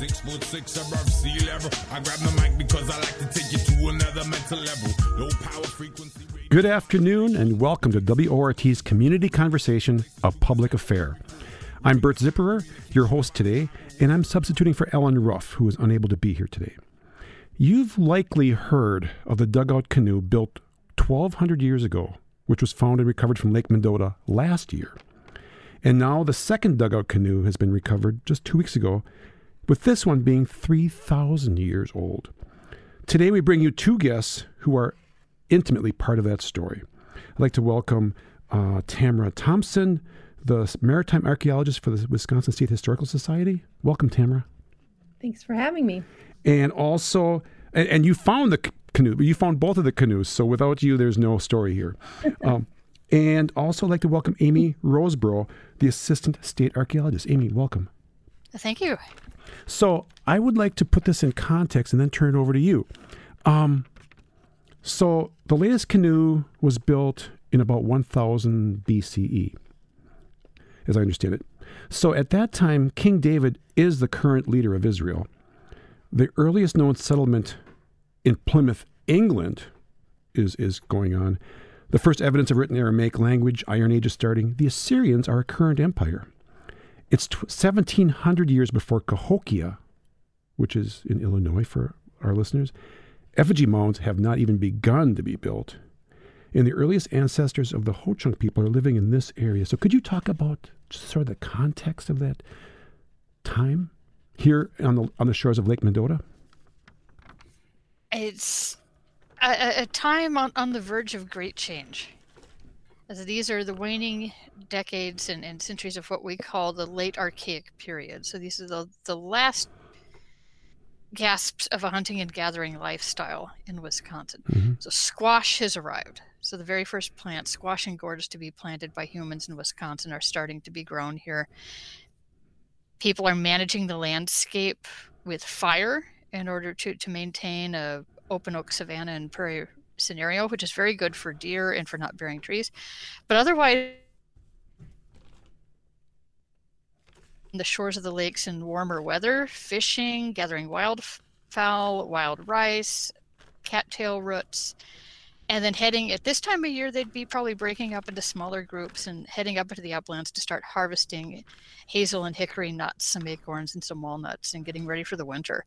Six foot six above sea level. I grab mic because I like to take you to another mental level. Low power frequency. Good afternoon, and welcome to WORT's Community Conversation, a public affair. I'm Bert Zipperer, your host today, and I'm substituting for Ellen Ruff, who is unable to be here today. You've likely heard of the dugout canoe built 1,200 years ago, which was found and recovered from Lake Mendota last year. And now the second dugout canoe has been recovered just two weeks ago, with this one being 3,000 years old. Today we bring you two guests who are intimately part of that story. I'd like to welcome uh, Tamara Thomsen, the maritime archaeologist for the Wisconsin State Historical Society. Welcome, Tamara. Thanks for having me and also and, and, you found the canoe but you found both of the canoes so without you there's no story here um, and also I'd like to welcome amy rosebrough the assistant state archaeologist amy welcome thank you so i would like to put this in context and then turn it over to you um, so the latest canoe was built in about 1000 bce as i understand it so at that time king david is the current leader of israel the earliest known settlement in Plymouth, England, is, is going on. The first evidence of written Aramaic language, Iron Age is starting. The Assyrians are a current empire. It's t- 1700 years before Cahokia, which is in Illinois for our listeners. Effigy mounds have not even begun to be built. And the earliest ancestors of the Ho Chunk people are living in this area. So, could you talk about sort of the context of that time? here on the on the shores of Lake Mendota? It's a, a time on, on the verge of great change. As these are the waning decades and, and centuries of what we call the late archaic period. So these are the, the last gasps of a hunting and gathering lifestyle in Wisconsin. Mm-hmm. So squash has arrived. So the very first plants, squash and gourds to be planted by humans in Wisconsin, are starting to be grown here people are managing the landscape with fire in order to, to maintain a open oak savanna and prairie scenario, which is very good for deer and for not bearing trees. But otherwise, the shores of the lakes in warmer weather, fishing, gathering wildfowl, wild rice, cattail roots, and then heading at this time of year they'd be probably breaking up into smaller groups and heading up into the uplands to start harvesting hazel and hickory nuts some acorns and some walnuts and getting ready for the winter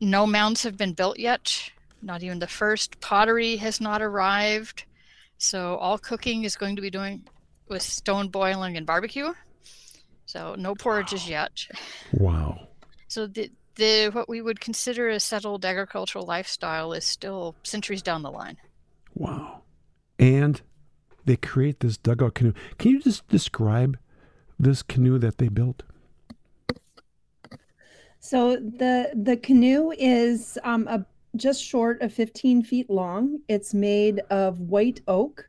no mounds have been built yet not even the first pottery has not arrived so all cooking is going to be doing with stone boiling and barbecue so no porridges wow. yet wow so the, the what we would consider a settled agricultural lifestyle is still centuries down the line. Wow. And they create this dugout canoe. Can you just describe this canoe that they built? So the the canoe is um, a just short of 15 feet long. It's made of white oak,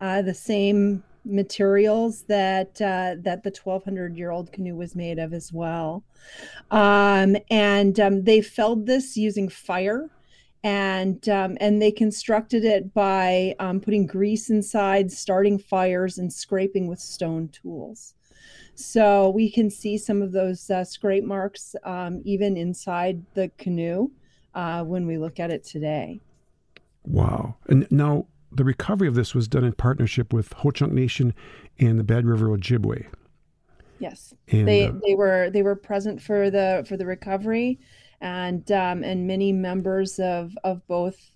uh, the same materials that uh, that the 1200 year old canoe was made of as well. Um, and um, they felled this using fire and um, and they constructed it by um, putting grease inside starting fires and scraping with stone tools. So we can see some of those uh, scrape marks um, even inside the canoe uh, when we look at it today wow and now the recovery of this was done in partnership with Ho Chunk Nation and the Bad River Ojibwe. Yes, and, they uh, they were they were present for the for the recovery, and um, and many members of of both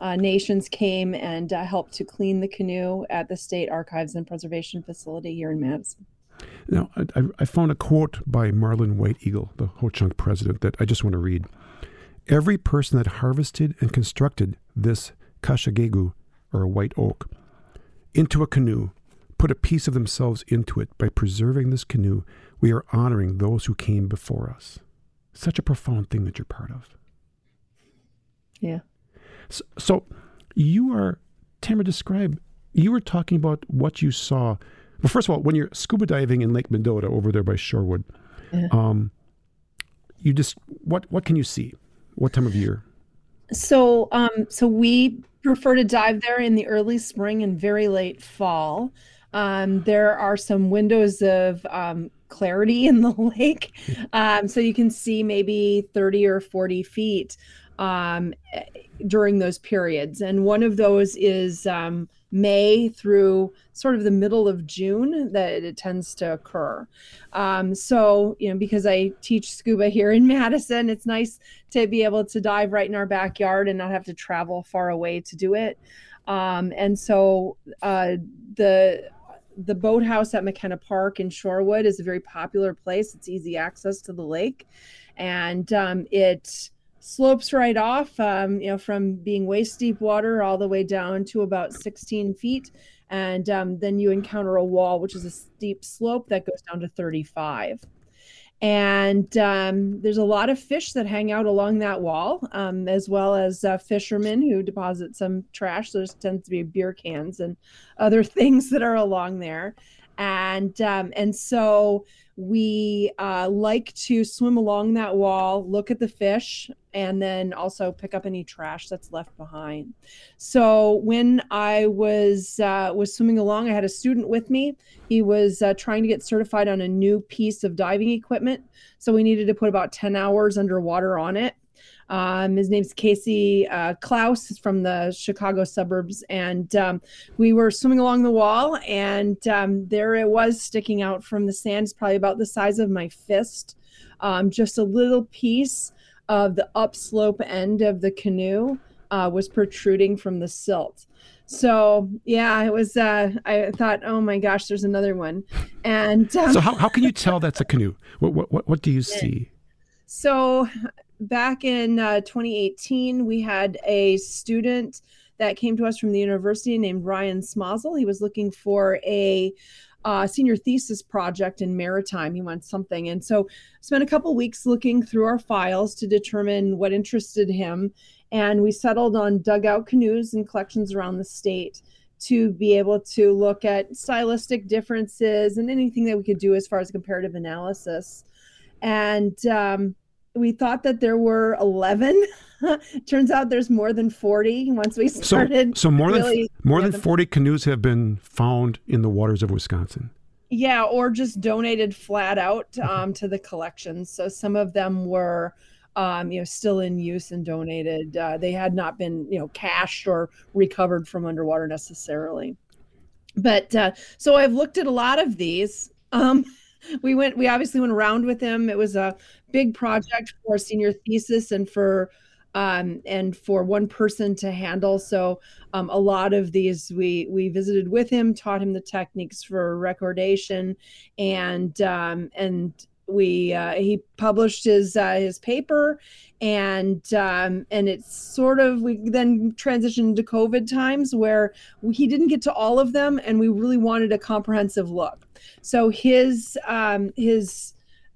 uh, nations came and uh, helped to clean the canoe at the State Archives and Preservation Facility here in Madison. Now, I, I found a quote by Marlon White Eagle, the Ho Chunk president, that I just want to read. Every person that harvested and constructed this kashagegu or white oak, into a canoe, put a piece of themselves into it. By preserving this canoe, we are honoring those who came before us. Such a profound thing that you're part of. Yeah. So, so you are, Tamara, describe, you were talking about what you saw. Well, first of all, when you're scuba diving in Lake Mendota over there by Shorewood, yeah. um, you just, what, what can you see? What time of year? So, um, so we prefer to dive there in the early spring and very late fall. Um, there are some windows of um, clarity in the lake. Um, so you can see maybe 30 or 40 feet um, during those periods. And one of those is um, May through sort of the middle of June that it tends to occur. Um, so, you know, because I teach scuba here in Madison, it's nice to be able to dive right in our backyard and not have to travel far away to do it. Um, and so uh, the the boathouse at McKenna Park in Shorewood is a very popular place. It's easy access to the lake, and um, it slopes right off, um, you know, from being waist deep water all the way down to about 16 feet. And um, then you encounter a wall, which is a steep slope that goes down to 35. And um, there's a lot of fish that hang out along that wall, um, as well as uh, fishermen who deposit some trash. There tends to be beer cans and other things that are along there. And um, and so we uh, like to swim along that wall, look at the fish, and then also pick up any trash that's left behind. So when I was uh, was swimming along, I had a student with me. He was uh, trying to get certified on a new piece of diving equipment, so we needed to put about ten hours underwater on it. Um, his name's Casey uh, Klaus from the Chicago suburbs. And um, we were swimming along the wall, and um, there it was sticking out from the sand. It's probably about the size of my fist, um, just a little piece of the upslope end of the canoe uh, was protruding from the silt. So yeah, it was. Uh, I thought, oh my gosh, there's another one. And um, so, how, how can you tell that's a canoe? What what what do you see? So back in uh, 2018, we had a student that came to us from the university named Ryan Smozel. He was looking for a uh, senior thesis project in maritime. He wants something, and so spent a couple weeks looking through our files to determine what interested him. And we settled on dugout canoes and collections around the state to be able to look at stylistic differences and anything that we could do as far as comparative analysis. And um, we thought that there were 11 turns out there's more than 40 once we started so, so more really, than more than 40 canoes have been found in the waters of wisconsin. Yeah or just donated flat out um, to the collections. So some of them were um, you know still in use and donated. Uh, they had not been you know cached or recovered from underwater necessarily. But uh, so i've looked at a lot of these. Um, we went we obviously went around with him it was a big project for senior thesis and for um, and for one person to handle. So um, a lot of these we we visited with him, taught him the techniques for recordation, and um, and we uh, he published his uh, his paper and um, and it's sort of we then transitioned to covid times where he didn't get to all of them and we really wanted a comprehensive look so his um, his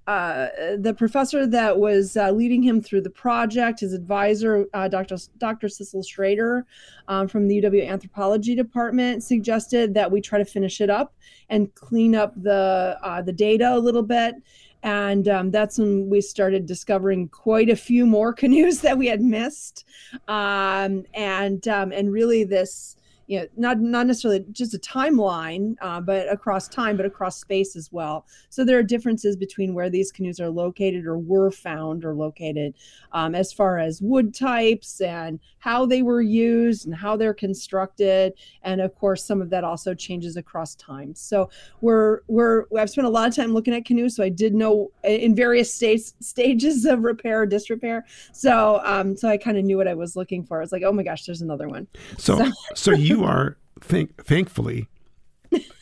uh, the professor that was uh, leading him through the project, his advisor, uh, Dr. Dr. Sissel Schroeder um, from the UW Anthropology Department, suggested that we try to finish it up and clean up the uh, the data a little bit. And um, that's when we started discovering quite a few more canoes that we had missed, um, and um, and really this you know not not necessarily just a timeline uh, but across time but across space as well. So there are differences between where these canoes are located or were found or located um, as far as wood types and how they were used and how they're constructed. And of course some of that also changes across time. So we're we're i've spent a lot of time looking at canoes so i did know in various states stages of repair or disrepair. So um so i kind of knew what i was looking for. I was like oh my gosh there's another one. So so, so you are, think, thankfully,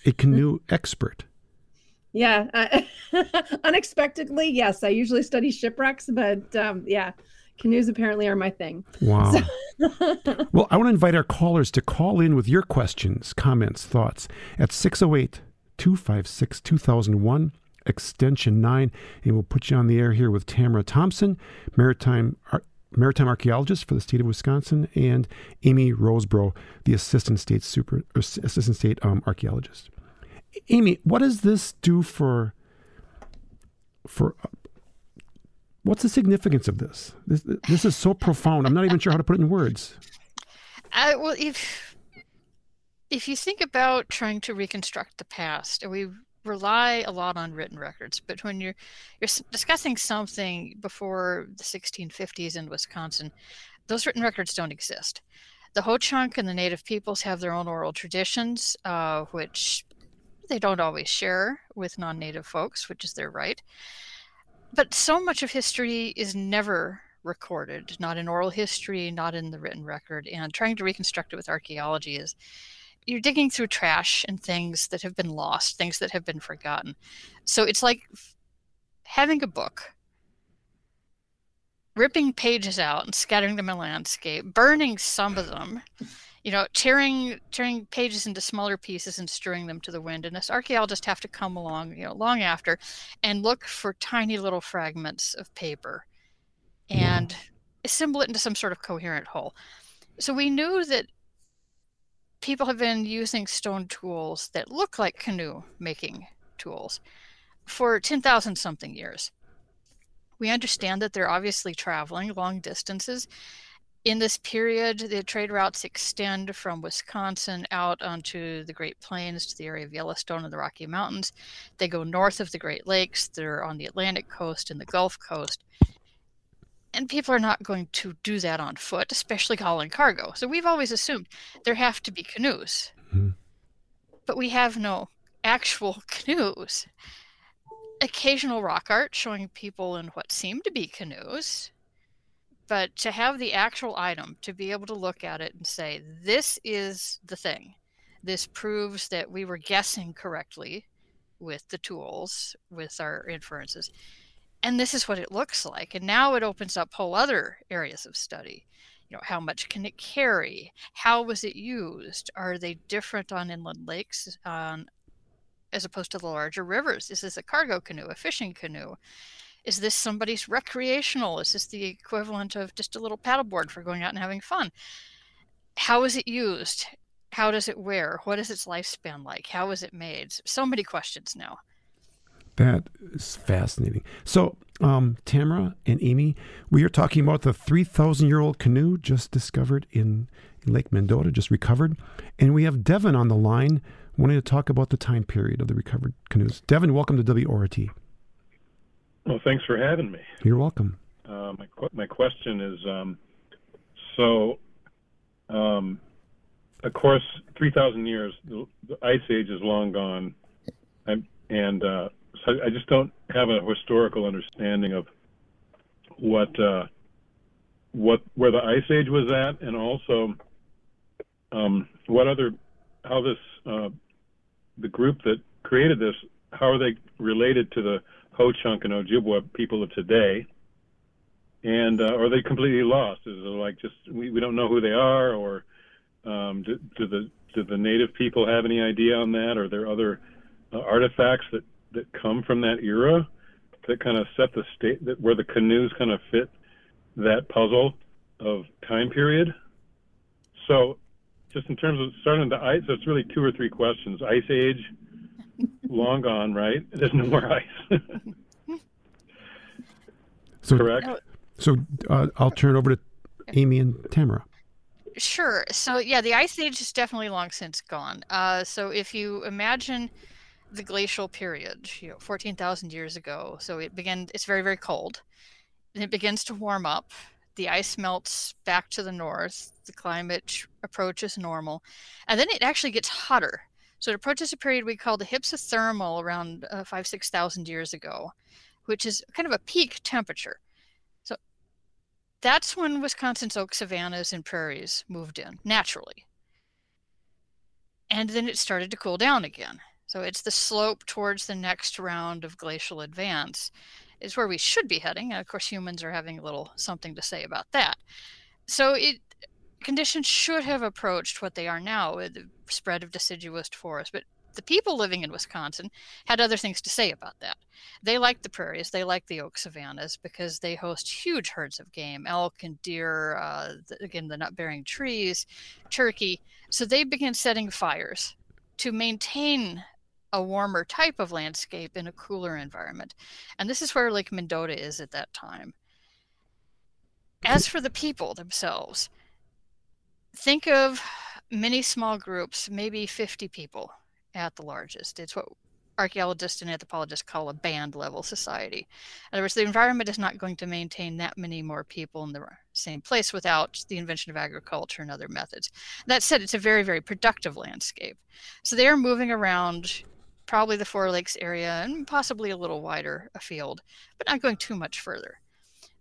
a canoe expert. Yeah, uh, unexpectedly, yes. I usually study shipwrecks, but um, yeah, canoes apparently are my thing. Wow. So. well, I want to invite our callers to call in with your questions, comments, thoughts at 608 256 2001, extension 9, and we'll put you on the air here with Tamara Thomsen, maritime maritime archaeologist for the state of Wisconsin, and Amy Rosebrough, the assistant state super assistant state um, archaeologist. Amy, what does this do for for uh, what's the significance of this? This this is so profound. I'm not even sure how to put it in words. Uh, well, if if you think about trying to reconstruct the past, and we rely a lot on written records, but when you're you're discussing something before the 1650s in Wisconsin, those written records don't exist. The Ho-Chunk and the Native peoples have their own oral traditions, uh, which they don't always share with non-Native folks, which is their right. But so much of history is never recorded, not in oral history, not in the written record, and trying to reconstruct it with archaeology is you're digging through trash and things that have been lost, things that have been forgotten. So it's like having a book, ripping pages out and scattering them in landscape, burning some of them, you know, tearing tearing pages into smaller pieces and strewing them to the wind. And this archaeologists have to come along, you know, long after, and look for tiny little fragments of paper, and assemble it into some sort of coherent whole. So we knew that people have been using stone tools that look like canoe making tools for 10,000 something years. We understand that they're obviously traveling long distances. In this period, the trade routes extend from Wisconsin out onto the Great Plains to the area of Yellowstone and the Rocky Mountains. They go north of the Great Lakes, they're on the Atlantic coast and the Gulf Coast and people are not going to do that on foot, especially hauling cargo. So we've always assumed there have to be canoes. Mm-hmm. But we have no actual canoes. Occasional rock art showing people in what seem to be canoes. But to have the actual item, to be able to look at it and say, this is the thing. This proves that we were guessing correctly with the tools, with our inferences and this is what it looks like and now it opens up whole other areas of study. You know how much can it carry? How was it used? Are they different on inland lakes um, as opposed to the larger rivers? Is this a cargo canoe a fishing canoe? Is this somebody's recreational? Is this the equivalent of just a little paddleboard for going out and having fun? How is it used? How does it wear? What is its lifespan like? How is it made? So many questions now that is fascinating. So, um, Tamara and Amy, we are talking about the 3,000 year old canoe just discovered in, Lake Mendota, just recovered. And we have Devin on the line wanting to talk about the time period of the recovered canoes. Devin, welcome to WORT. Well, thanks for having me. You're welcome. Uh, my, my question is um, so, um, of course, 3,000 years, the, the, ice age is long gone. I'm, and uh, I just don't have a historical understanding of what uh, what where the ice age was at, and also um, what other how this uh, the group that created this how are they related to the Ho-Chunk and Ojibwa people of today, and uh, are they completely lost? Is it like just we, we don't know who they are, or um, do, do the do the native people have any idea on that? Are there other uh, artifacts that that come from that era that kind of set the state that where the canoes kind of fit that puzzle of time period. So, just in terms of starting the ice, so it's really two or three questions. Ice age, long gone, right? There's no more ice. so, Correct. So uh, I'll turn it over to Amy and Tamara. Sure. So yeah, the ice age is definitely long since gone. Uh, so if you imagine the glacial period, you know, 14,000 years ago. So it began, it's very, very cold. And it begins to warm up. The ice melts back to the north. The climate approaches normal. And then it actually gets hotter. So it approaches a period we call the hypsithermal around uh, five, 6,000 years ago, which is kind of a peak temperature. So that's when Wisconsin's oak savannas and prairies moved in naturally. And then it started to cool down again. So it's the slope towards the next round of glacial advance is where we should be heading. And of course, humans are having a little something to say about that. So it conditions should have approached what they are now with the spread of deciduous forest. But the people living in Wisconsin had other things to say about that. They like the prairies, they like the oak savannas because they host huge herds of game, elk and deer, uh, again, the nut bearing trees, turkey. So they began setting fires to maintain a warmer type of landscape in a cooler environment. And this is where Lake Mendota is at that time. As for the people themselves, think of many small groups, maybe 50 people at the largest. It's what archaeologists and anthropologists call a band level society. In other words, the environment is not going to maintain that many more people in the same place without the invention of agriculture and other methods. That said, it's a very, very productive landscape. So they are moving around probably the Four Lakes area and possibly a little wider afield, but not going too much further.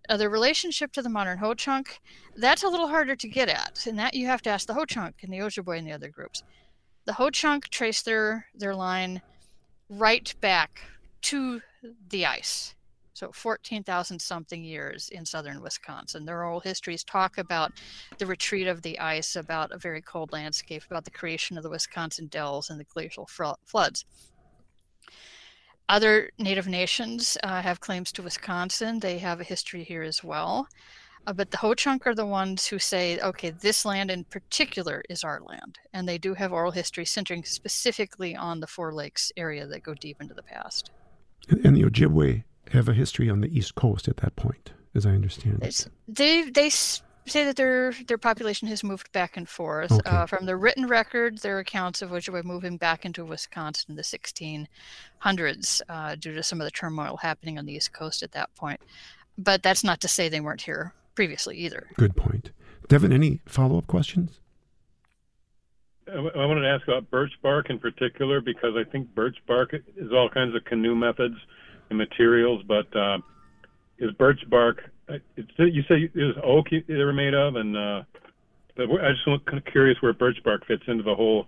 Uh, the relationship to the modern Ho Chunk, that's a little harder to get at, and that you have to ask the Ho Chunk and the Ojibwe and the other groups. The Ho Chunk trace their, their line right back to the ice. So 14,000 something years in southern Wisconsin. Their oral histories talk about the retreat of the ice, about a very cold landscape, about the creation of the Wisconsin dells and the glacial floods. Other Native nations uh, have claims to Wisconsin. They have a history here as well. Uh, but the Ho-Chunk are the ones who say, okay, this land in particular is our land. And they do have oral history centering specifically on the Four Lakes area that go deep into the past. And the Ojibwe have a history on the East Coast at that point, as I understand. It's, they, they say that their their population has moved back and forth. Okay. Uh, from the written record, there are accounts of which were moving back into Wisconsin in the 1600s uh, due to some of the turmoil happening on the East Coast at that point. But that's not to say they weren't here previously either. Good point. Devin, any follow up questions? I wanted to ask about birch bark in particular because I think birch bark is all kinds of canoe methods and materials, but uh, is birch bark it's, you say it was oak they were made of, and uh, but I just want kind of curious where birch bark fits into the whole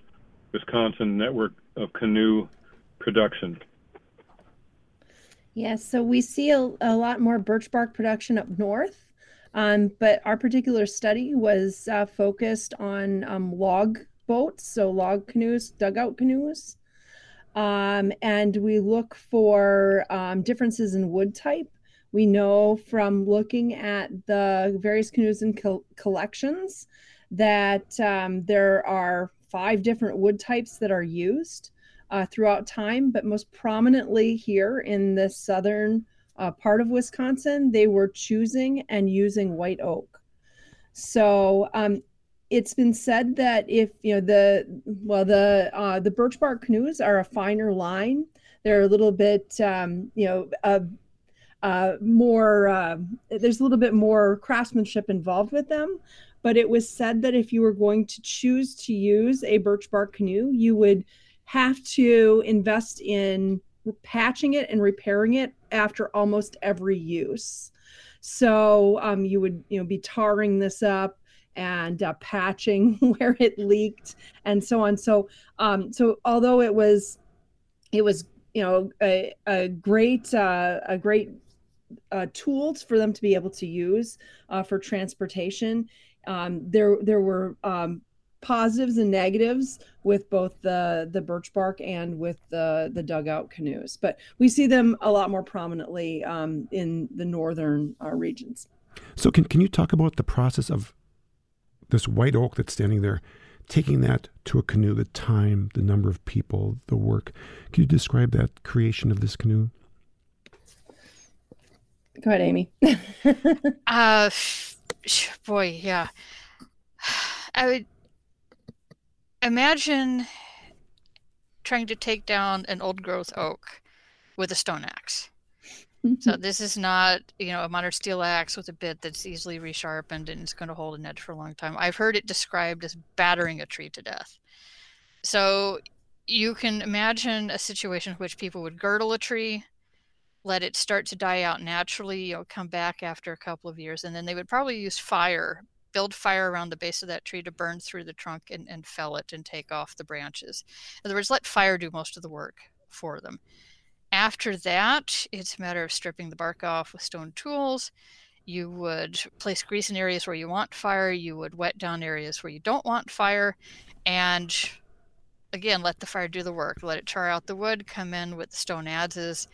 Wisconsin network of canoe production. Yes, so we see a, a lot more birch bark production up north, um, but our particular study was uh, focused on um, log boats, so log canoes, dugout canoes. Um, and we look for um, differences in wood type. We know from looking at the various canoes and co- collections that um, there are five different wood types that are used uh, throughout time, but most prominently here in the southern uh, part of Wisconsin, they were choosing and using white oak. So um, it's been said that if you know the well the uh, the birch bark canoes are a finer line, they're a little bit um, you know uh, uh, more uh, there's a little bit more craftsmanship involved with them. But it was said that if you were going to choose to use a birch bark canoe you would have to invest in patching it and repairing it after almost every use. So um, you would you know be tarring this up and uh, patching where it leaked and so on. So um, so although it was it was you know a, a great uh, a great uh, tools for them to be able to use uh, for transportation. Um, there, there were um, positives and negatives with both the the birch bark and with the the dugout canoes, but we see them a lot more prominently um, in the northern uh, regions. So, can can you talk about the process of this white oak that's standing there? Taking that to a canoe, the time, the number of people, the work. Can you describe that creation of this canoe? Go ahead, Amy. uh, boy, yeah. I would imagine trying to take down an old growth oak with a stone axe. so this is not, you know, a modern steel axe with a bit that's easily resharpened and it's going to hold an edge for a long time. I've heard it described as battering a tree to death. So you can imagine a situation in which people would girdle a tree, let it start to die out naturally, you know, come back after a couple of years, and then they would probably use fire, build fire around the base of that tree to burn through the trunk and, and fell it and take off the branches. In other words, let fire do most of the work for them. After that, it's a matter of stripping the bark off with stone tools. You would place grease in areas where you want fire. You would wet down areas where you don't want fire. And again, let the fire do the work. Let it char out the wood, come in with stone adzes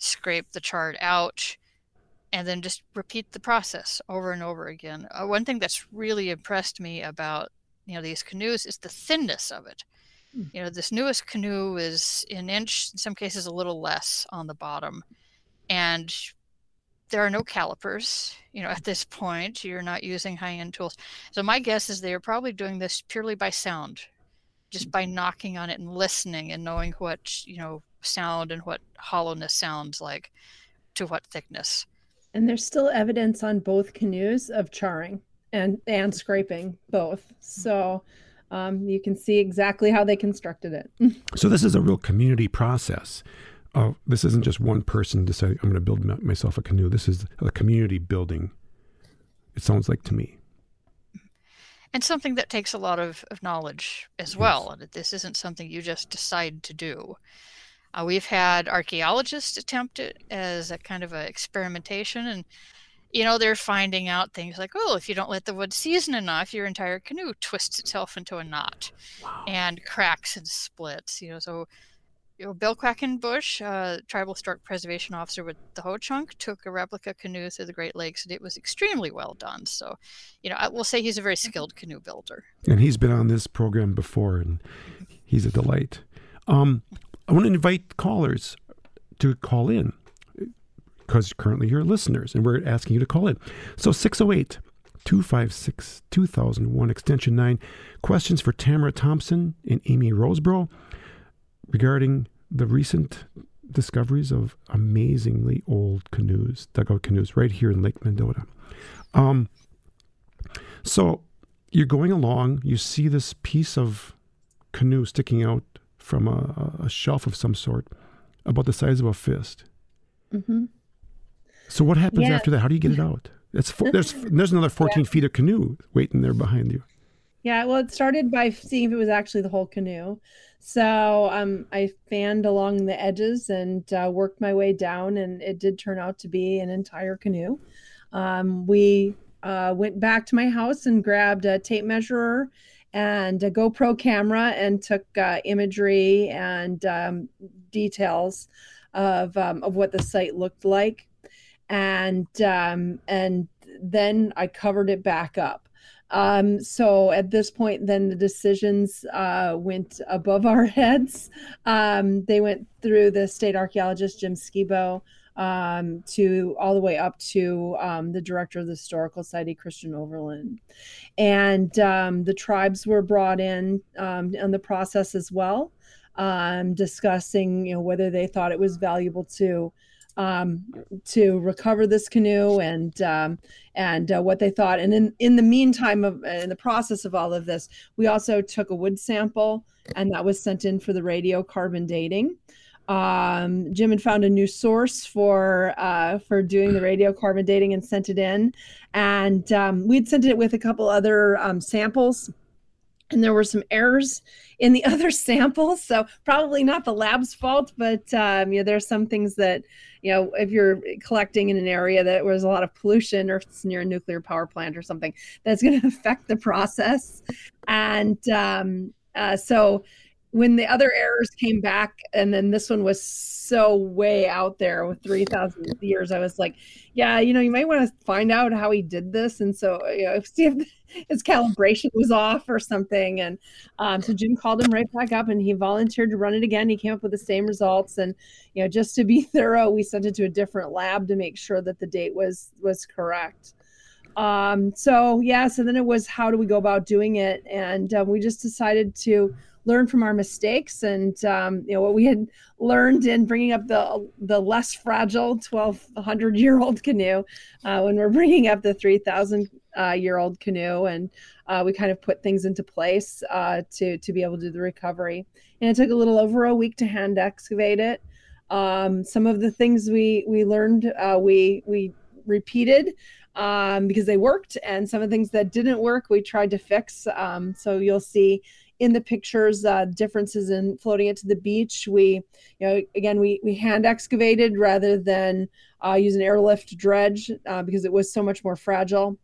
scrape the chard out, and then just repeat the process over and over again. Uh, one thing that's really impressed me about you know these canoes is the thinness of it. Mm. You know, this newest canoe is an inch, in some cases a little less on the bottom, and there are no calipers. You know, at this point, you're not using high-end tools. So my guess is they are probably doing this purely by sound, just by knocking on it and listening and knowing what you know sound and what hollowness sounds like to what thickness. And there's still evidence on both canoes of charring and and scraping both. So um, you can see exactly how they constructed it. so this is a real community process. Uh, this isn't just one person deciding I'm going to build myself a canoe. This is a community building. It sounds like to me. And something that takes a lot of, of knowledge as well. That this isn't something you just decide to do. Uh, we've had archaeologists attempt it as a kind of an experimentation, and you know they're finding out things like, oh, if you don't let the wood season enough, your entire canoe twists itself into a knot wow. and cracks and splits. You know, so you know, Bill Quackenbush, uh, tribal stork preservation officer with the Ho Chunk, took a replica canoe through the Great Lakes, and it was extremely well done. So, you know, I will say he's a very skilled canoe builder. And he's been on this program before, and he's a delight. Um, I want to invite callers to call in because currently you're listeners and we're asking you to call in. So 608 256 2001, extension 9. Questions for Tamara Thomsen and Amy Rosebrough regarding the recent discoveries of amazingly old canoes, dugout canoes, right here in Lake Mendota. Um, so you're going along, you see this piece of canoe sticking out from a, a shelf of some sort, about the size of a fist. Mm-hmm. So what happens yeah. after that? How do you get it out? It's there's there's another 14 yeah. feet of canoe waiting there behind you. Yeah, well, it started by seeing if it was actually the whole canoe. So um, I fanned along the edges and uh, worked my way down, and it did turn out to be an entire canoe. Um, we uh, went back to my house and grabbed a tape measure and a GoPro camera and took uh, imagery and um, details of um, of what the site looked like, and um, and then I covered it back up. Um, so at this point, then the decisions uh, went above our heads. Um, they went through the state archaeologist Jim Skibo um, to all the way up to um, the director of the historical society, Christian Overland. And um, the tribes were brought in um, on the process as well, um, discussing you know whether they thought it was valuable to um, to recover this canoe and um, and uh, what they thought. And in in the meantime of in the process of all of this, we also took a wood sample and that was sent in for the radiocarbon dating. Um, Jim had found a new source for uh, for doing the radiocarbon dating and sent it in, and um, we'd sent it with a couple other um, samples, and there were some errors in the other samples. So probably not the lab's fault, but um, you know there's some things that you know if you're collecting in an area that was a lot of pollution or if it's near a nuclear power plant or something, that's going to affect the process, and um, uh, so when the other errors came back and then this one was so way out there with 3000 years i was like yeah you know you might want to find out how he did this. And so you know see if his calibration was off or something. And um, so jim called him right back up and he volunteered to run it again. He came up with the same results. And you know just to be thorough we sent it to a different lab to make sure that the date was was correct. Um so yeah so then it was how do we go about doing it? And uh, we just decided to learn from our mistakes and um, you know what we had learned in bringing up the the less fragile 1200 year old canoe uh, when we're bringing up the 3000 uh, year old canoe and uh, we kind of put things into place uh, to to be able to do the recovery. And it took a little over a week to hand excavate it. Um, some of the things we we learned uh, we we repeated um, because they worked and some of the things that didn't work we tried to fix. Um, so you'll see in the pictures uh, differences in floating it to the beach. We, you know, again, we, we hand excavated rather than uh, use an airlift dredge uh, because it was so much more fragile.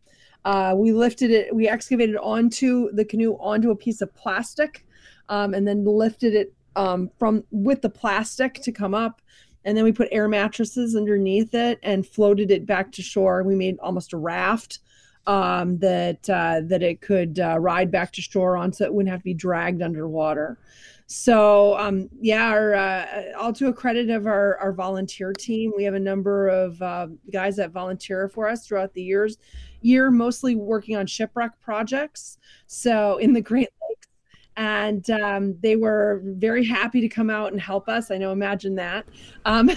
Uh, we lifted it, we excavated onto the canoe onto a piece of plastic um, and then lifted it um, from with the plastic to come up. And then we put air mattresses underneath it and floated it back to shore. We made almost a raft um, that uh, that it could uh, ride back to shore on, so it wouldn't have to be dragged underwater. So um, yeah, our, uh, all to a credit of our, our volunteer team. We have a number of uh, guys that volunteer for us throughout the years, year mostly working on shipwreck projects. So in the Great Lakes, and um, they were very happy to come out and help us. I know, imagine that. Um,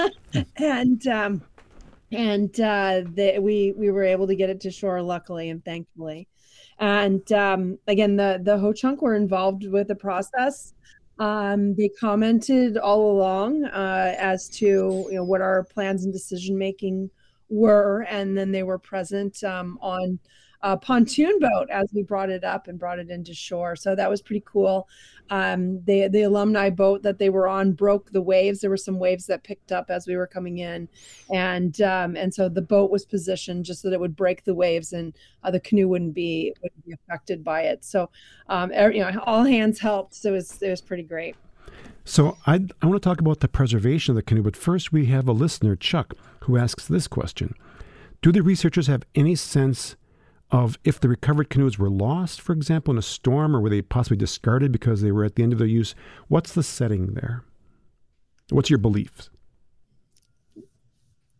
and um, and uh, they, we we were able to get it to shore, luckily and thankfully. And um, again, the the Ho Chunk were involved with the process. Um, they commented all along uh, as to you know what our plans and decision making were, and then they were present um, on a pontoon boat as we brought it up and brought it into shore. So that was pretty cool. Um, the the alumni boat that they were on broke the waves. There were some waves that picked up as we were coming in, and um, and so the boat was positioned just so that it would break the waves and uh, the canoe wouldn't be wouldn't be affected by it. So um, er, you know all hands helped. So it was it was pretty great. So I I want to talk about the preservation of the canoe, but first we have a listener, Chuck, who asks this question: Do the researchers have any sense? Of if the recovered canoes were lost, for example, in a storm, or were they possibly discarded because they were at the end of their use? What's the setting there? What's your beliefs?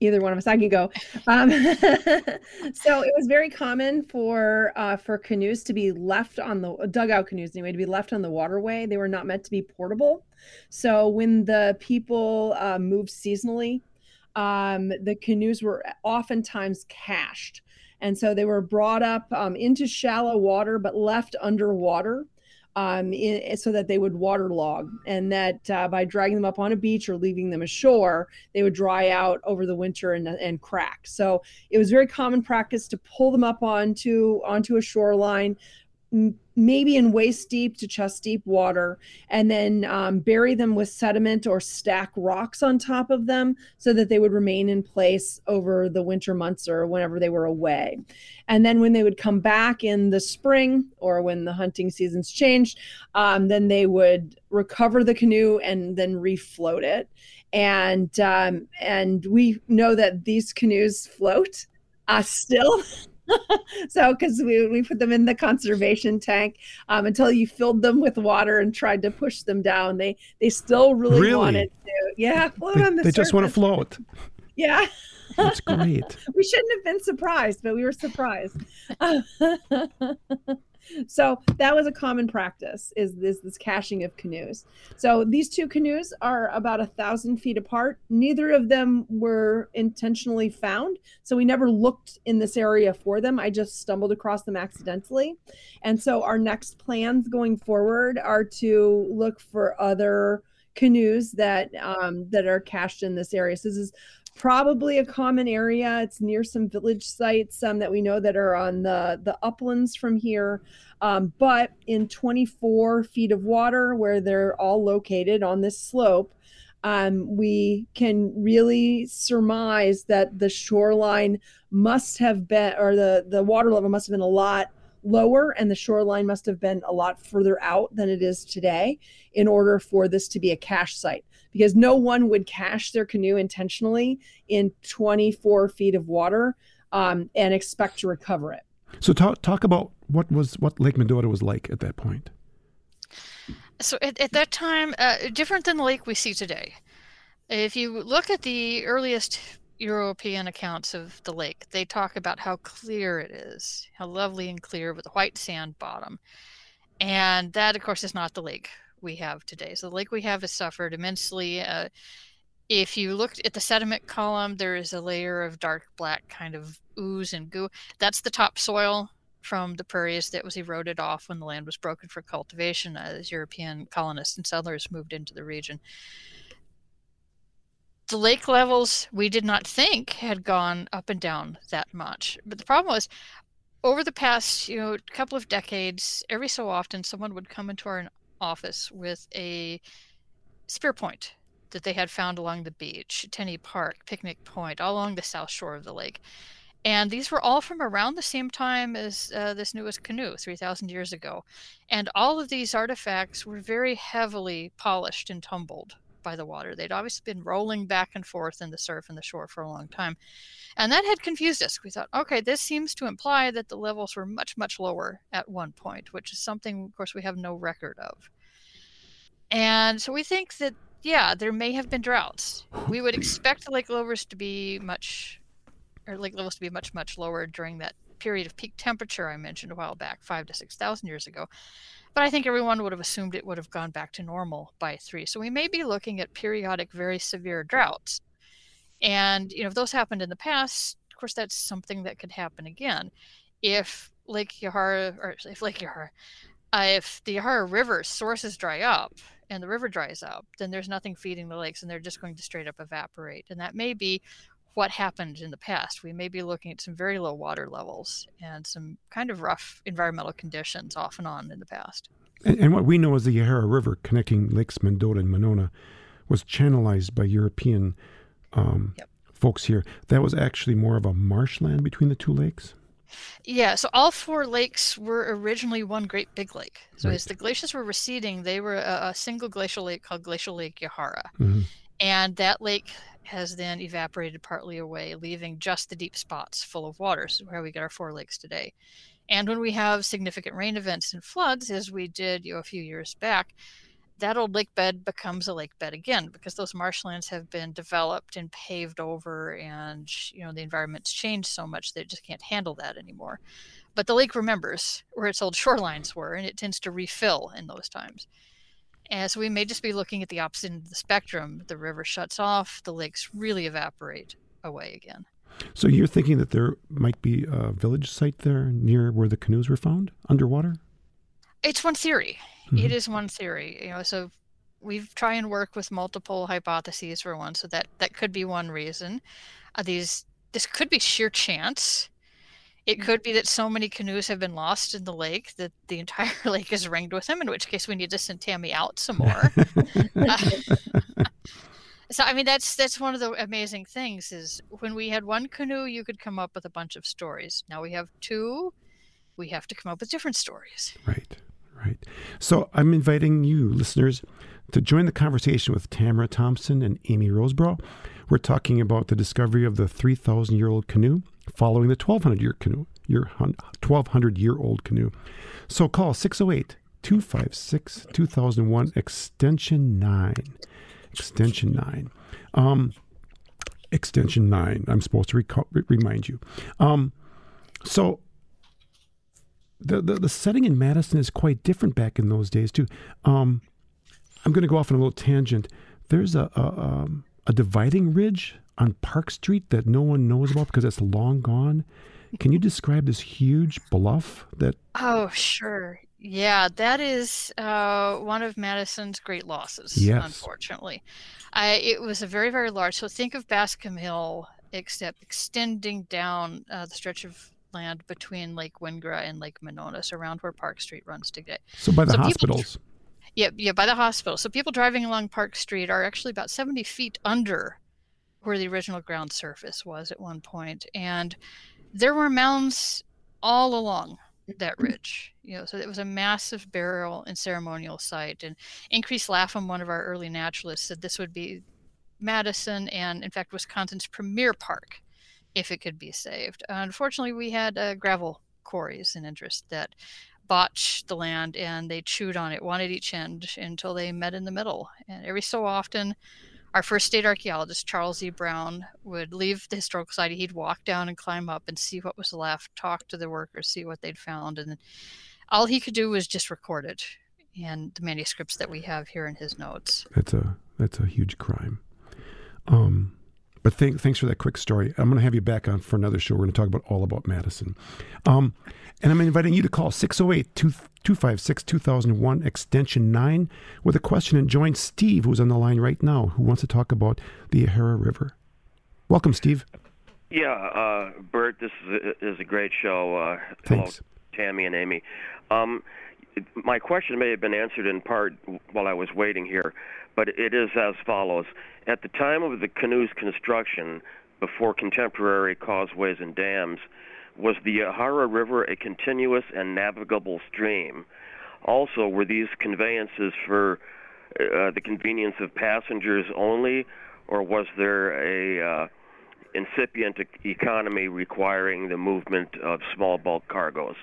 Either one of us, I can go. Um, so it was very common for uh, for canoes to be left on the dugout canoes anyway to be left on the waterway. They were not meant to be portable. So when the people uh, moved seasonally, um, the canoes were oftentimes cached and so they were brought up um, into shallow water, but left underwater. Um, in, so that they would waterlog, and that uh, by dragging them up on a beach or leaving them ashore, they would dry out over the winter and, and crack. So it was very common practice to pull them up onto onto a shoreline, maybe in waist deep to chest deep water, and then um, bury them with sediment or stack rocks on top of them so that they would remain in place over the winter months or whenever they were away. And then when they would come back in the spring or when the hunting seasons changed, um, then they would recover the canoe and then refloat it. And um, and we know that these canoes float uh, still. so because we, we put them in the conservation tank um, until you filled them with water and tried to push them down. They they still really, really? wanted to yeah float they, on the they just want to float. Yeah. That's great. We shouldn't have been surprised but we were surprised so that was a common practice is this this caching of canoes. So these two canoes are about a thousand feet apart. Neither of them were intentionally found so we never looked in this area for them. I just stumbled across them accidentally. And so our next plans going forward are to look for other canoes that um, that are cached in this area. So this is probably a common area. It's near some village sites um, that we know that are on the, the uplands from here. Um, but in 24 feet of water, where they're all located on this slope, um, we can really surmise that the shoreline must have been, or the, the water level must have been a lot lower and the shoreline must have been a lot further out than it is today in order for this to be a cache site because no one would cache their canoe intentionally in 24 feet of water um, and expect to recover it. So talk talk about what was what Lake Mendota was like at that point. So at, at that time, uh, different than the lake we see today. If you look at the earliest European accounts of the lake, they talk about how clear it is, how lovely and clear with a white sand bottom. And that, of course, is not the lake we have today. So the lake we have has suffered immensely. Uh, if you looked at the sediment column, there is a layer of dark black kind of ooze and goo. That's the topsoil from the prairies that was eroded off when the land was broken for cultivation as European colonists and settlers moved into the region. The lake levels we did not think had gone up and down that much. But the problem was over the past, you know, couple of decades, every so often someone would come into our office with a spear point that they had found along the beach, Tenney Park, Picnic Point, all along the south shore of the lake. And these were all from around the same time as uh, this newest canoe, 3,000 years ago. And all of these artifacts were very heavily polished and tumbled by the water. They'd obviously been rolling back and forth in the surf and the shore for a long time. And that had confused us. We thought, okay, this seems to imply that the levels were much, much lower at one point, which is something, of course, we have no record of. And so we think that, yeah, there may have been droughts. We would expect lake levels to be much, or lake levels to be much, much lower during that period of peak temperature I mentioned a while back, five to 6,000 years ago. But I think everyone would have assumed it would have gone back to normal by three. So we may be looking at periodic, very severe droughts. And, you know, if those happened in the past, of course, that's something that could happen again. If Lake Yahara, or if Lake Yahara, uh, if the Yahara River sources dry up and the river dries up, then there's nothing feeding the lakes and they're just going to straight up evaporate. And that may be what happened in the past. We may be looking at some very low water levels and some kind of rough environmental conditions off and on in the past. And, and what we know is the Yahara River connecting Lakes Mendota and Monona was channelized by European um, yep. folks here. That was actually more of a marshland between the two lakes. Yeah, so all four lakes were originally one great big lake. So right. as the glaciers were receding, they were a, a, single glacial lake called Glacial Lake Yahara. Mm-hmm. And that lake has then evaporated partly away, leaving just the deep spots full of water, so where we get our four lakes today. And when we have significant rain events and floods, as we did you know, a few years back, that old lake bed becomes a lake bed again because those marshlands have been developed and paved over and you know the environment's changed so much that it just can't handle that anymore but the lake remembers where its old shorelines were and it tends to refill in those times and so we may just be looking at the opposite end of the spectrum the river shuts off the lakes really evaporate away again so you're thinking that there might be a village site there near where the canoes were found underwater it's one theory Mm-hmm. It is one theory, you know. So we've try and work with multiple hypotheses for one. So that that could be one reason. Uh, these this could be sheer chance. It could be that so many canoes have been lost in the lake that the entire lake is ringed with them. In which case, we need to send Tammy out some more. uh, so I mean, that's that's one of the amazing things is when we had one canoe, you could come up with a bunch of stories. Now we have two, we have to come up with different stories. Right. Right. So I'm inviting you, listeners, to join the conversation with Tamara Thomsen and Amy Rosebrough. We're talking about the discovery of the 3,000 year old canoe following the 1,200 year canoe, your 1,200 year old canoe. So call 608 256 2001 extension 9. Extension 9. Um, extension 9. I'm supposed to remind you. Um, so the, the, the setting in Madison is quite different back in those days too. Um, I'm going to go off on a little tangent. There's a a, um, a dividing ridge on Park Street that no one knows about because it's long gone. Can you describe this huge bluff that? Oh, sure. Yeah, that is uh, one of Madison's great losses. Yes. unfortunately, I, it was a very very large. So think of Bascom Hill, except extending down uh, the stretch of land between Lake Wingra and Lake Manonas, around where Park Street runs today. So by the so hospitals. People, yeah, yeah, by the hospital. So people driving along Park Street are actually about 70 feet under where the original ground surface was at one point, and there were mounds all along that ridge. You know, so it was a massive burial and ceremonial site. And Increase Lapham, one of our early naturalists, said this would be Madison and, in fact, Wisconsin's premier park if it could be saved. Uh, unfortunately, we had uh, gravel quarries and interest that botched the land and they chewed on it one at each end until they met in the middle. And every so often, our first state archaeologist, Charles E. Brown, would leave the historical society. He'd walk down and climb up and see what was left, talk to the workers, see what they'd found. And all he could do was just record it and the manuscripts that we have here in his notes. That's a that's a huge crime. Um, but th- thanks for that quick story. I'm going to have you back on for another show. We're going to talk about all about Madison. Um, and I'm inviting you to call 608 256 2001 extension 9 with a question and join Steve, who's on the line right now, who wants to talk about the Yahara River. Welcome, Steve. Yeah, uh, Bert, this is a, is a great show. Uh, Thanks. Hello, Tammy and Amy. Um, my question may have been answered in part while I was waiting here, but it is as follows. At the time of the canoe's construction, before contemporary causeways and dams, was the Yahara River a continuous and navigable stream? Also, were these conveyances for uh, the convenience of passengers only, or was there a uh, incipient economy requiring the movement of small bulk cargoes?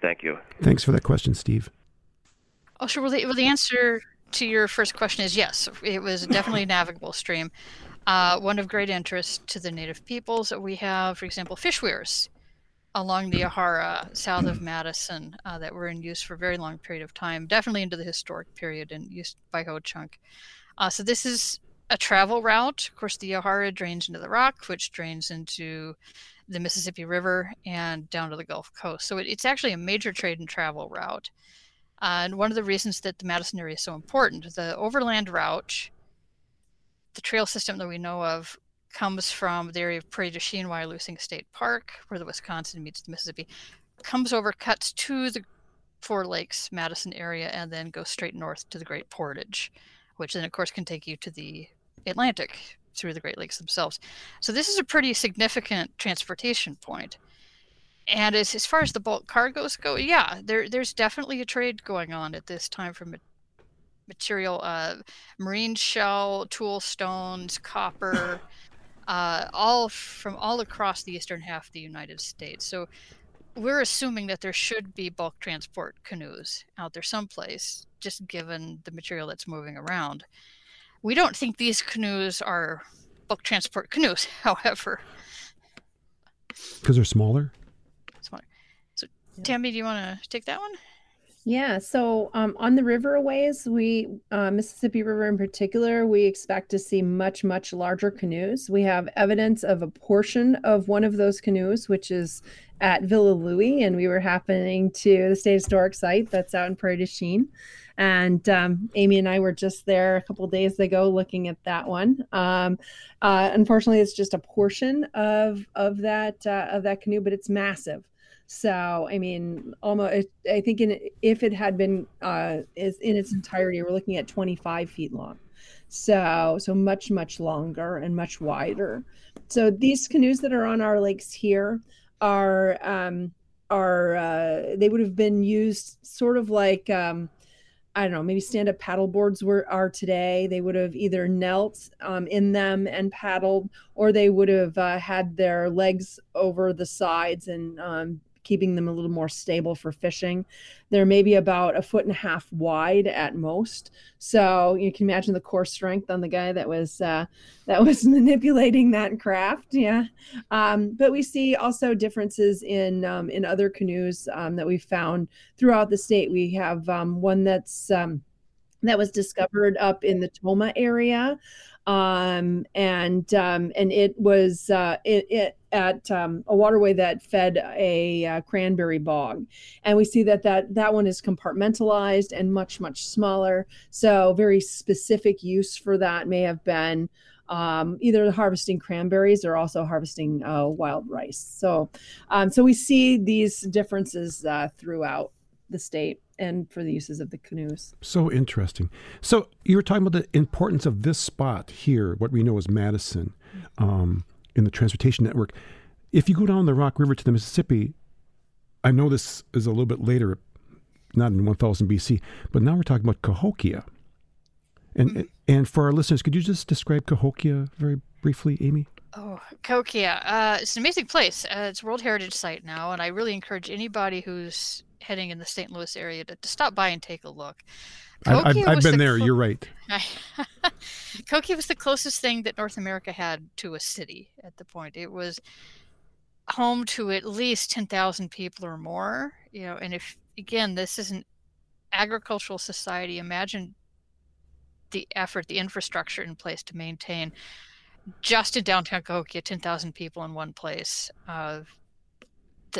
Thank you. Thanks for that question, Steve. Oh, sure. Well, the, well, the answer to your first question is yes, it was definitely a navigable stream. Uh, one of great interest to the native peoples. that We have, for example, fish weirs along the Yahara, south of Madison uh, that were in use for a very long period of time, definitely into the historic period and used by Ho Chunk. Uh, so this is a travel route. Of course, the Yahara drains into the rock, which drains into the Mississippi River and down to the Gulf Coast. So it, it's actually a major trade and travel route. Uh, and one of the reasons that the Madison area is so important, the overland route, the trail system that we know of, comes from the area of Prairie du Chien, Wyalusing State Park, where the Wisconsin meets the Mississippi, comes over, cuts to the Four Lakes, Madison area, and then goes straight north to the Great Portage, which then, of course, can take you to the Atlantic through the Great Lakes themselves. So this is a pretty significant transportation point. And as, as far as the bulk cargoes go, yeah, there there's definitely a trade going on at this time for ma- material, uh, marine shell, tool stones, copper, uh, all from all across the eastern half of the United States. So we're assuming that there should be bulk transport canoes out there someplace, just given the material that's moving around. We don't think these canoes are bulk transport canoes, however. Because they're? Smaller. So, Tammy, do you want to take that one? Yeah, so um, on the riverways, we uh, Mississippi River in particular, we expect to see much much larger canoes. We have evidence of a portion of one of those canoes, which is at Villa Louis, and we were happening to the state historic site that's out in Prairie du Chien. And um, Amy and I were just there a couple days ago looking at that one. Um, uh, unfortunately, it's just a portion of of that uh, of that canoe, but it's massive. So, I mean, almost, I think in, if it had been uh, in its entirety, we're looking at 25 feet long. So, so much, much longer and much wider. So these canoes that are on our lakes here are, um, are, uh, they would have been used sort of like, um, I don't know, maybe stand up paddle boards were are today. They would have either knelt um, in them and paddled, or they would have uh, had their legs over the sides and um, keeping them a little more stable for fishing. They're maybe about a foot and a half wide at most. So you can imagine the core strength on the guy that was uh, that was manipulating that craft. Yeah, um, but we see also differences in um, in other canoes um, that we found throughout the state. We have um, one that's um, that was discovered up in the Tomah area um, and um, and it was uh, it, it at um, a waterway that fed a uh, cranberry bog, and we see that that that one is compartmentalized and much much smaller. So very specific use for that may have been um, either harvesting cranberries or also harvesting uh, wild rice. So um, so we see these differences uh, throughout the state and for the uses of the canoes. So interesting. So you were talking about the importance of this spot here, what we know as Madison, um, in the transportation network. If you go down the Rock River to the Mississippi, I know this is a little bit later, not in 1000 BC, but now we're talking about Cahokia. And mm-hmm. and for our listeners, could you just describe Cahokia very briefly, Amy? Oh, Cahokia. Uh, it's an amazing place. Uh, it's a World Heritage Site now, and I really encourage anybody who's heading in the St. Louis area to, to stop by and take a look. I've, I've been the there. You're right. Koki was the closest thing that North America had to a city at the point. It was home to at least 10,000 people or more. You know, and if again, this is an agricultural society, imagine the effort, the infrastructure in place to maintain just in downtown Cahokia, 10,000 people in one place. Uh,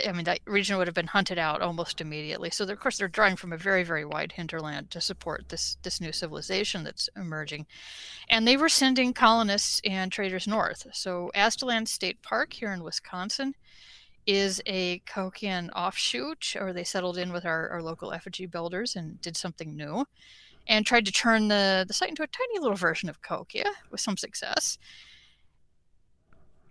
I mean, that region would have been hunted out almost immediately. So, of course, they're drawing from a very, very wide hinterland to support this this new civilization that's emerging, and they were sending colonists and traders north. So, Aztalan State Park here in Wisconsin is a Cahokian offshoot, or they settled in with our, our local effigy builders and did something new, and tried to turn the the site into a tiny little version of Cahokia with some success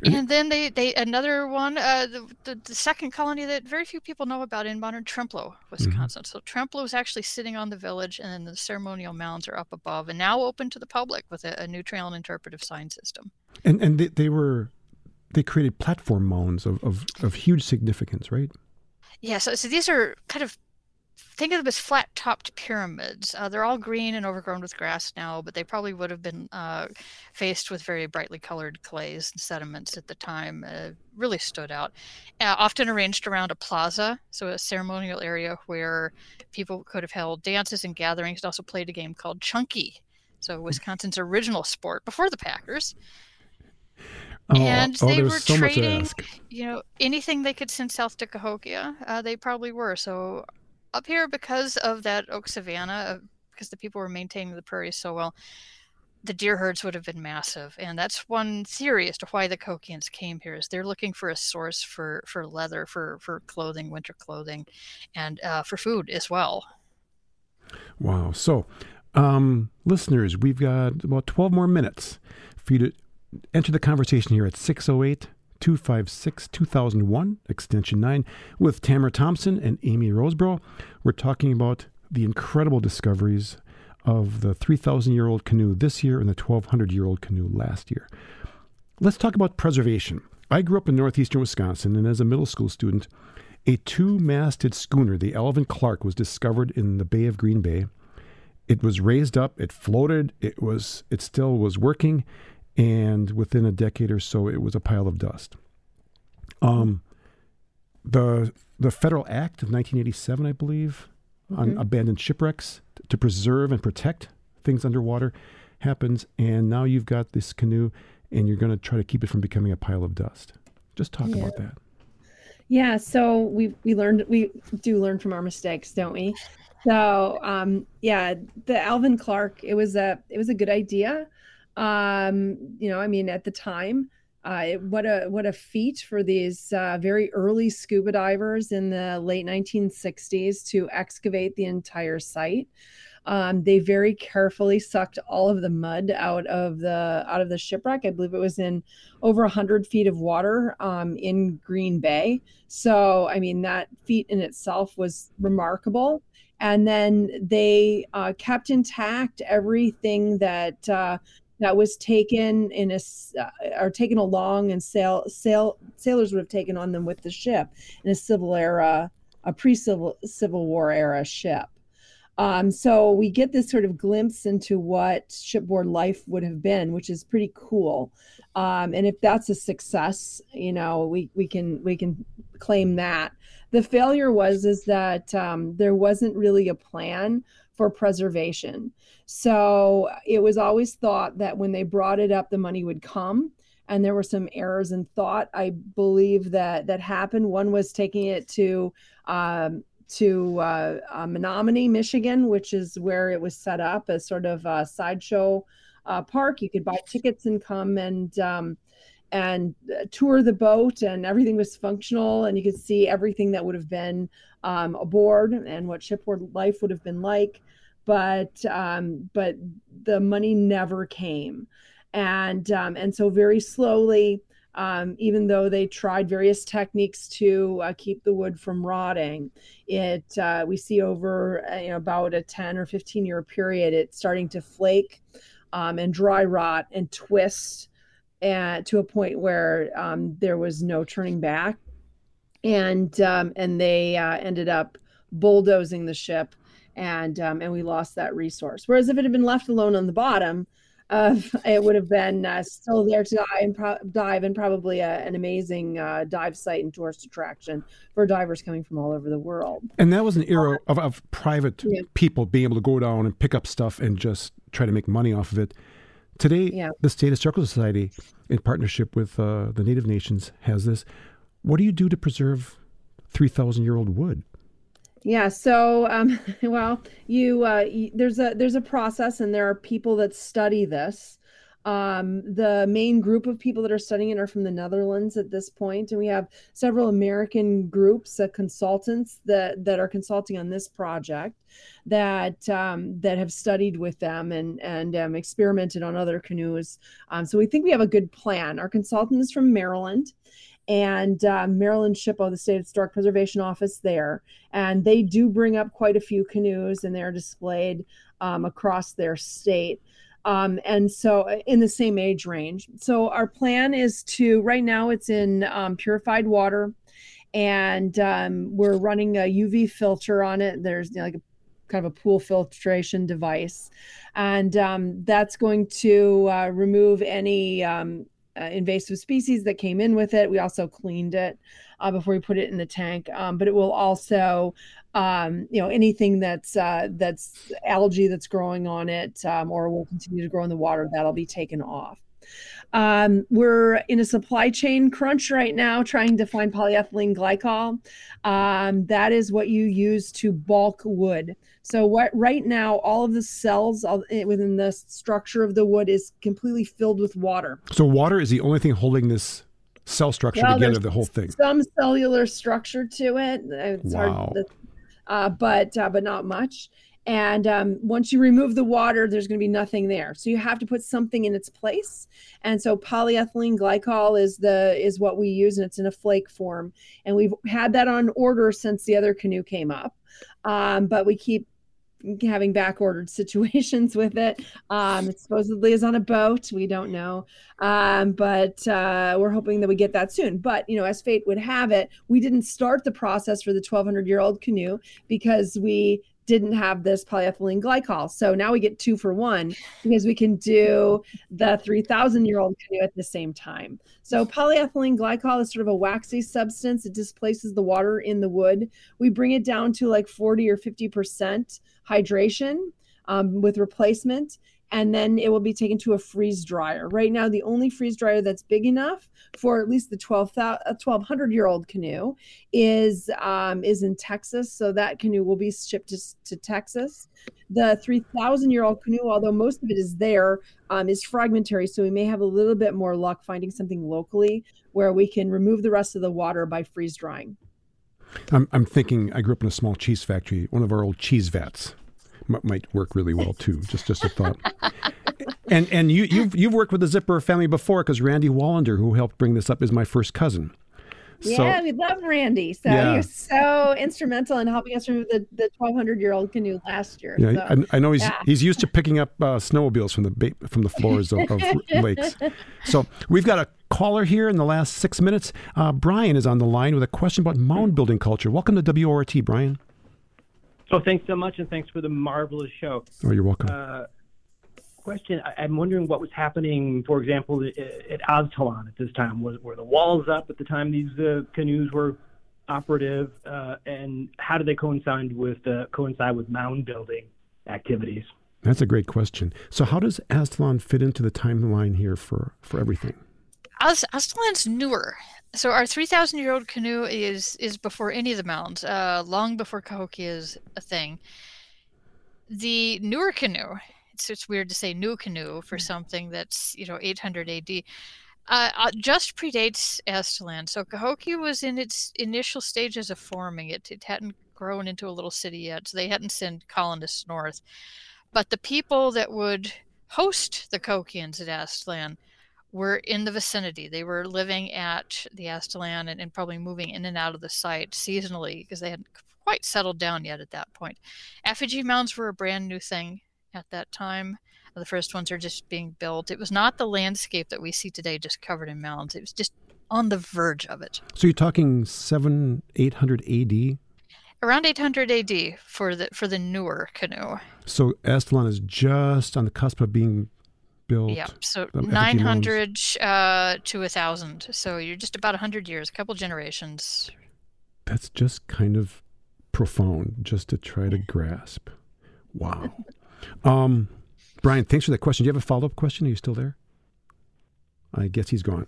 and then they, they another one uh, the, the, the, second colony that very few people know about in modern Trempealeau, Wisconsin. Mm-hmm. So Trempealeau is actually sitting on the village, and then the ceremonial mounds are up above, and now open to the public with a, a new trail and interpretive sign system. And and they, they were they created platform mounds of, of, of huge significance, right? Yeah. So, so these are kind of think of them as flat topped pyramids. Uh, they're all green and overgrown with grass now, but they probably would have been uh, faced with very brightly colored clays and sediments at the time. Uh, really stood out. Uh, often arranged around a plaza, so a ceremonial area where people could have held dances and gatherings. It also played a game called Chunky, so Wisconsin's original sport before the Packers. Oh, and oh, they were so trading, you know, anything they could send south to Cahokia, uh, they probably were. So up here, because of that oak savanna, uh, because the people were maintaining the prairies so well, the deer herds would have been massive. And that's one theory as to why the Cahokians came here is they're looking for a source for, for leather, for, for clothing, winter clothing, and uh, for food as well. Wow. So, um, listeners, we've got about 12 more minutes for you to enter the conversation here at 608 256 2001, extension 9, with Tamara Thomsen and Amy Rosebrough. We're talking about the incredible discoveries of the 3,000 year old canoe this year and the 1,200 year old canoe last year. Let's talk about preservation. I grew up in northeastern Wisconsin, and as a middle school student, a two masted schooner, the Alvin Clark, was discovered in the Bay of Green Bay. It was raised up, it floated, it was it still was working, and within a decade or so it was a pile of dust. Um the the Federal Act of 1987, I believe, on abandoned shipwrecks to preserve and protect things underwater happens and now you've got this canoe and you're going to try to keep it from becoming a pile of dust. Just talk Yeah. about that. Yeah, so we we learned we do learn from our mistakes, don't we? So um, yeah, the Alvin Clark, it was a it was a good idea. Um, you know, I mean, at the time, uh, what a what a feat for these uh, very early scuba divers in the late 1960s to excavate the entire site. Um, they very carefully sucked all of the mud out of the out of the shipwreck. I believe it was in over 100 feet of water um, in Green Bay. So, I mean, that feat in itself was remarkable. And then they uh, kept intact everything that uh, that was taken in a uh, or taken along and sail sail sailors would have taken on them with the ship in a civil era, a pre-civil Civil War era ship. Um, so we get this sort of glimpse into what shipboard life would have been, which is pretty cool. Um, and if that's a success, you know, we we can we can claim that. The failure was is that um, there wasn't really a plan for preservation. So it was always thought that when they brought it up, the money would come. And there were some errors in thought, I believe that that happened. One was taking it to um, to uh, uh, Menominee, Michigan, which is where it was set up as sort of a sideshow uh, park. You could buy tickets and come and um, and uh, tour the boat, and everything was functional, and you could see everything that would have been um, aboard and what shipboard life would have been like. But um, but the money never came, and um, and so very slowly um, even though they tried various techniques to uh, keep the wood from rotting. It uh, we see over uh, you know, about a 10 or 15 year period, it's starting to flake um, and dry rot and twist and to a point where um, there was no turning back. And um, and they uh, ended up bulldozing the ship, and um, and we lost that resource. Whereas if it had been left alone on the bottom, of it would have been uh, still there to die and pro- dive and probably a, an amazing uh, dive site and tourist attraction for divers coming from all over the world. And that was an era of, of private Yeah. people being able to go down and pick up stuff and just try to make money off of it. Today, Yeah. the State Historical Society, in partnership with uh, the Native Nations, has this. What do you do to preserve 3,000 year old wood? Yeah. So, um, well, you, uh, y there's a there's a process, and there are people that study this. Um, the main group of people that are studying it are from the Netherlands at this point, and we have several American groups, uh, consultants that that are consulting on this project, that um, that have studied with them and and um, experimented on other canoes. Um, so we think we have a good plan. Our consultant is from Maryland, and uh, Maryland SHPO, the State Historic Preservation Office there, and they do bring up quite a few canoes, and they're displayed um, across their state. Um, and so uh, in the same age range. So our plan is to right now it's in um, purified water, and um, we're running a UV filter on it. There's you know, like a kind of a pool filtration device, and um, that's going to uh, remove any um, uh, invasive species that came in with it. We also cleaned it uh, before we put it in the tank, um, but it will also, um, you know, anything that's uh, that's algae that's growing on it um, or will continue to grow in the water that'll be taken off. Um, we're in a supply chain crunch right now, trying to find polyethylene glycol. Um, that is what you use to bulk wood. So what right now, all of the cells eh, within the structure of the wood is completely filled with water. So water is the only thing holding this cell structure well, together, the whole thing. Some cellular structure to it. It's wow. hard, to, uh, but uh, but not much. And um, once you remove the water, there's going to be nothing there. So you have to put something in its place. And so polyethylene glycol is the is what we use, and it's in a flake form. And we've had that on order since the other canoe came up, um, but we keep having back ordered situations with it. Um, it supposedly is on a boat. We don't know. Um, but uh, we're hoping that we get that soon. But, you know, as fate would have it, we didn't start the process for the 1200 year old canoe because we didn't have this polyethylene glycol. So now we get two for one because we can do the 3000 year old canoe at the same time. So polyethylene glycol is sort of a waxy substance. It displaces the water in the wood. We bring it down to like 40 or 50% hydration um, with replacement and then it will be taken to a freeze dryer. Right now, the only freeze dryer that's big enough for at least the 12, 1200 year old canoe is um, is in Texas. So that canoe will be shipped to, to Texas. The 3000 year old canoe, although most of it is there, um, is fragmentary. So we may have a little bit more luck finding something locally where we can remove the rest of the water by freeze drying. I'm, I'm thinking I grew up in a small cheese factory, one of our old cheese vats m- might work really well too. Just just a thought. and and you you've you've worked with the Zipperer family before because Randy Wallander, who helped bring this up, is my first cousin. Yeah, we love Randy. So yeah. he was so instrumental in helping us remove the, the 1,200 year old canoe last year. Yeah, so, I, I, know he's yeah. he's used to picking up uh, snowmobiles from the ba- from the floors of, of lakes. So we've got a caller here in the last six minutes. Uh, Brian is on the line with a question about mound building culture. Welcome to WORT, Brian. Oh, thanks so much, and thanks for the marvelous show. Oh, you're welcome. Uh, question: I, am wondering what was happening, for example, at Aztalan at this time. Was, were the walls up at the time these uh, canoes were operative, uh, and how did they coincide with uh, coincide with mound building activities? That's a great question. So, how does Aztalan fit into the timeline here for for everything? Aztalan's newer so our 3,000 year old canoe is is before any of the mounds, uh, long before Cahokia is a thing. The newer canoe, it's, it's weird to say new canoe for something that's, you know, 800 AD, uh, uh, just predates Aztalan. So Cahokia was in its initial stages of forming. It, it hadn't grown into a little city yet, so they hadn't sent colonists north. But the people that would host the Cahokians at Aztalan were in the vicinity. They were living at the Aztalan and, and probably moving in and out of the site seasonally because they hadn't quite settled down yet at that point. Effigy mounds were a brand new thing at that time. The first ones are just being built. It was not the landscape that we see today, just covered in mounds. It was just on the verge of it. So you're talking seven, eight hundred A.D. Around 800 AD for the for the newer canoe. So Aztalan is just on the cusp of being built. Yeah, so 900 uh, to a 1,000. So you're just about 100 years, a couple generations. That's just kind of profound just to try to grasp. Wow. um, Brian, thanks for that question. Do you have a follow up question? Are you still there? I guess he's gone.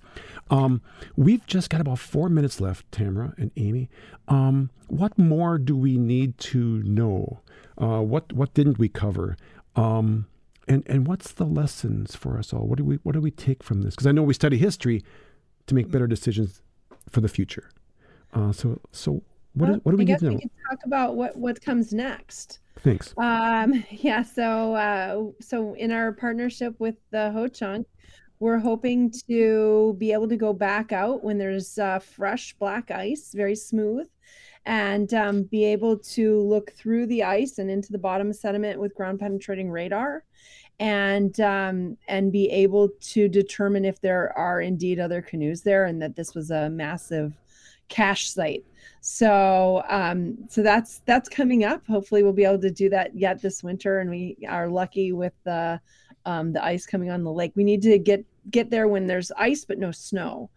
Um, we've just got about four minutes left, Tamara and Amy. Um, what more do we need to know? Uh, what what didn't we cover? Um, and and what's the lessons for us all? What do we what do we take from this? Because I know we study history to make better decisions for the future. Uh, so so what, well, is, what do we I guess need to know? We can talk about what what comes next. Thanks. Um, yeah. So uh, so in our partnership with the Ho Chunk, we're hoping to be able to go back out when there's uh, fresh black ice, very smooth, and um, be able to look through the ice and into the bottom sediment with ground penetrating radar and um, and be able to determine if there are indeed other canoes there and that this was a massive cache site. So um, so that's that's coming up. Hopefully, we'll be able to do that yet this winter, and we are lucky with the um, the ice coming on the lake. We need to get get there when there's ice but no snow.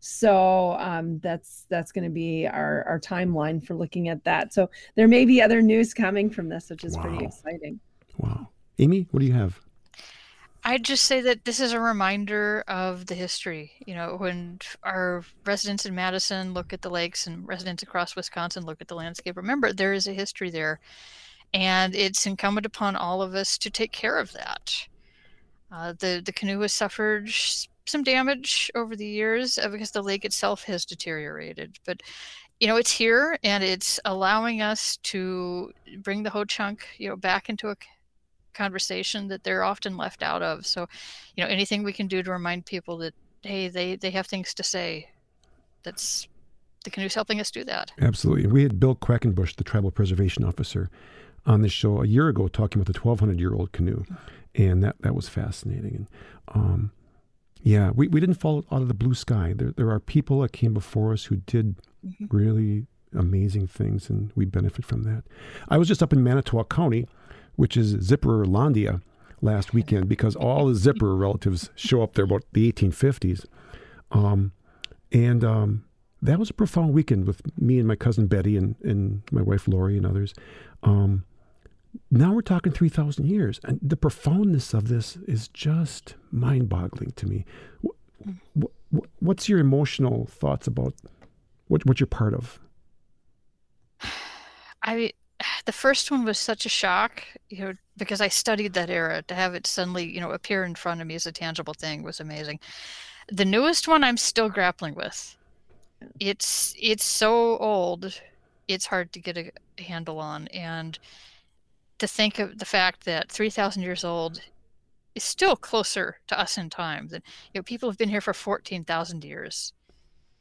So um, that's that's going to be our our timeline for looking at that. So there may be other news coming from this, which is wow. pretty exciting. Wow, Amy, what do you have? I'd just say that this is a reminder of the history. You know, when our residents in Madison look at the lakes and residents across Wisconsin look at the landscape, remember there is a history there. And it's incumbent upon all of us to take care of that. Uh, the, the canoe has suffered some damage over the years uh, because the lake itself has deteriorated. But you know, it's here and it's allowing us to bring the Ho Chunk, you know, back into a conversation that they're often left out of. So, you know, anything we can do to remind people that hey, they they have things to say. That's the canoe's helping us do that. Absolutely. We had Bill Quackenbush, the tribal preservation officer, on this show a year ago talking about the 1,200 year old canoe, and that that was fascinating. And um, yeah, we, we didn't fall out of the blue sky. There there are people that came before us who did mm-hmm. really amazing things, and we benefit from that. I was just up in Manitowoc County which is Zipperlandia last weekend because all the Zipperer relatives show up there about the 1850s. Um, and um, that was a profound weekend with me and my cousin Betty and, and my wife Lori and others. Um, now we're talking 3,000 years. And the profoundness of this is just mind boggling to me. What, what, what's your emotional thoughts about what, what you're part of? I the first one was such a shock, you know, because I studied that era. To have it suddenly, you know, appear in front of me as a tangible thing was amazing. The newest one, I'm still grappling with. It's it's so old, it's hard to get a handle on, and to think of the fact that 3,000 years old is still closer to us in time than you know people have been here for 14,000 years.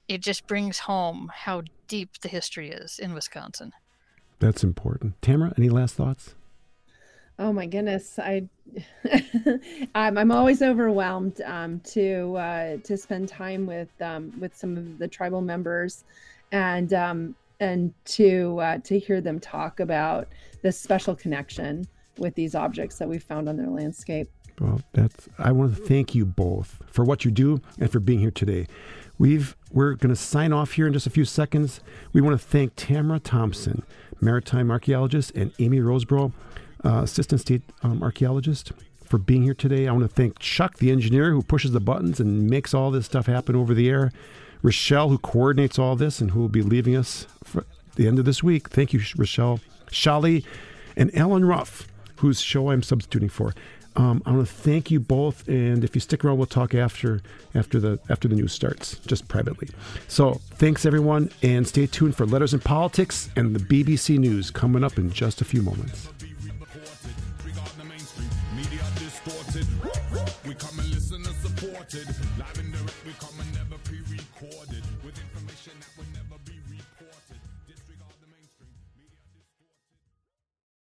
It just brings home how deep the history is in Wisconsin. That's important. Tamara, any last thoughts? Oh my goodness, I I'm, I'm always overwhelmed um, to uh, to spend time with um, with some of the tribal members, and um, and to uh, to hear them talk about this special connection with these objects that we found on their landscape. Well, that's I want to thank you both for what you do and for being here today. We've we're going to sign off here in just a few seconds. We want to thank Tamara Thomsen maritime archaeologist, and Amy Rosebrough, uh, assistant state um, archaeologist, for being here today. I want to thank Chuck, the engineer who pushes the buttons and makes all this stuff happen over the air. Rochelle, who coordinates all this and who will be leaving us for the end of this week. Thank you, Rochelle. Shali, and Allen Ruff, whose show I'm substituting for. Um, I want to thank you both, and if you stick around, we'll talk after after the after the news starts, just privately. So thanks everyone, and stay tuned for Letters and Politics and the BBC News coming up in just a few moments.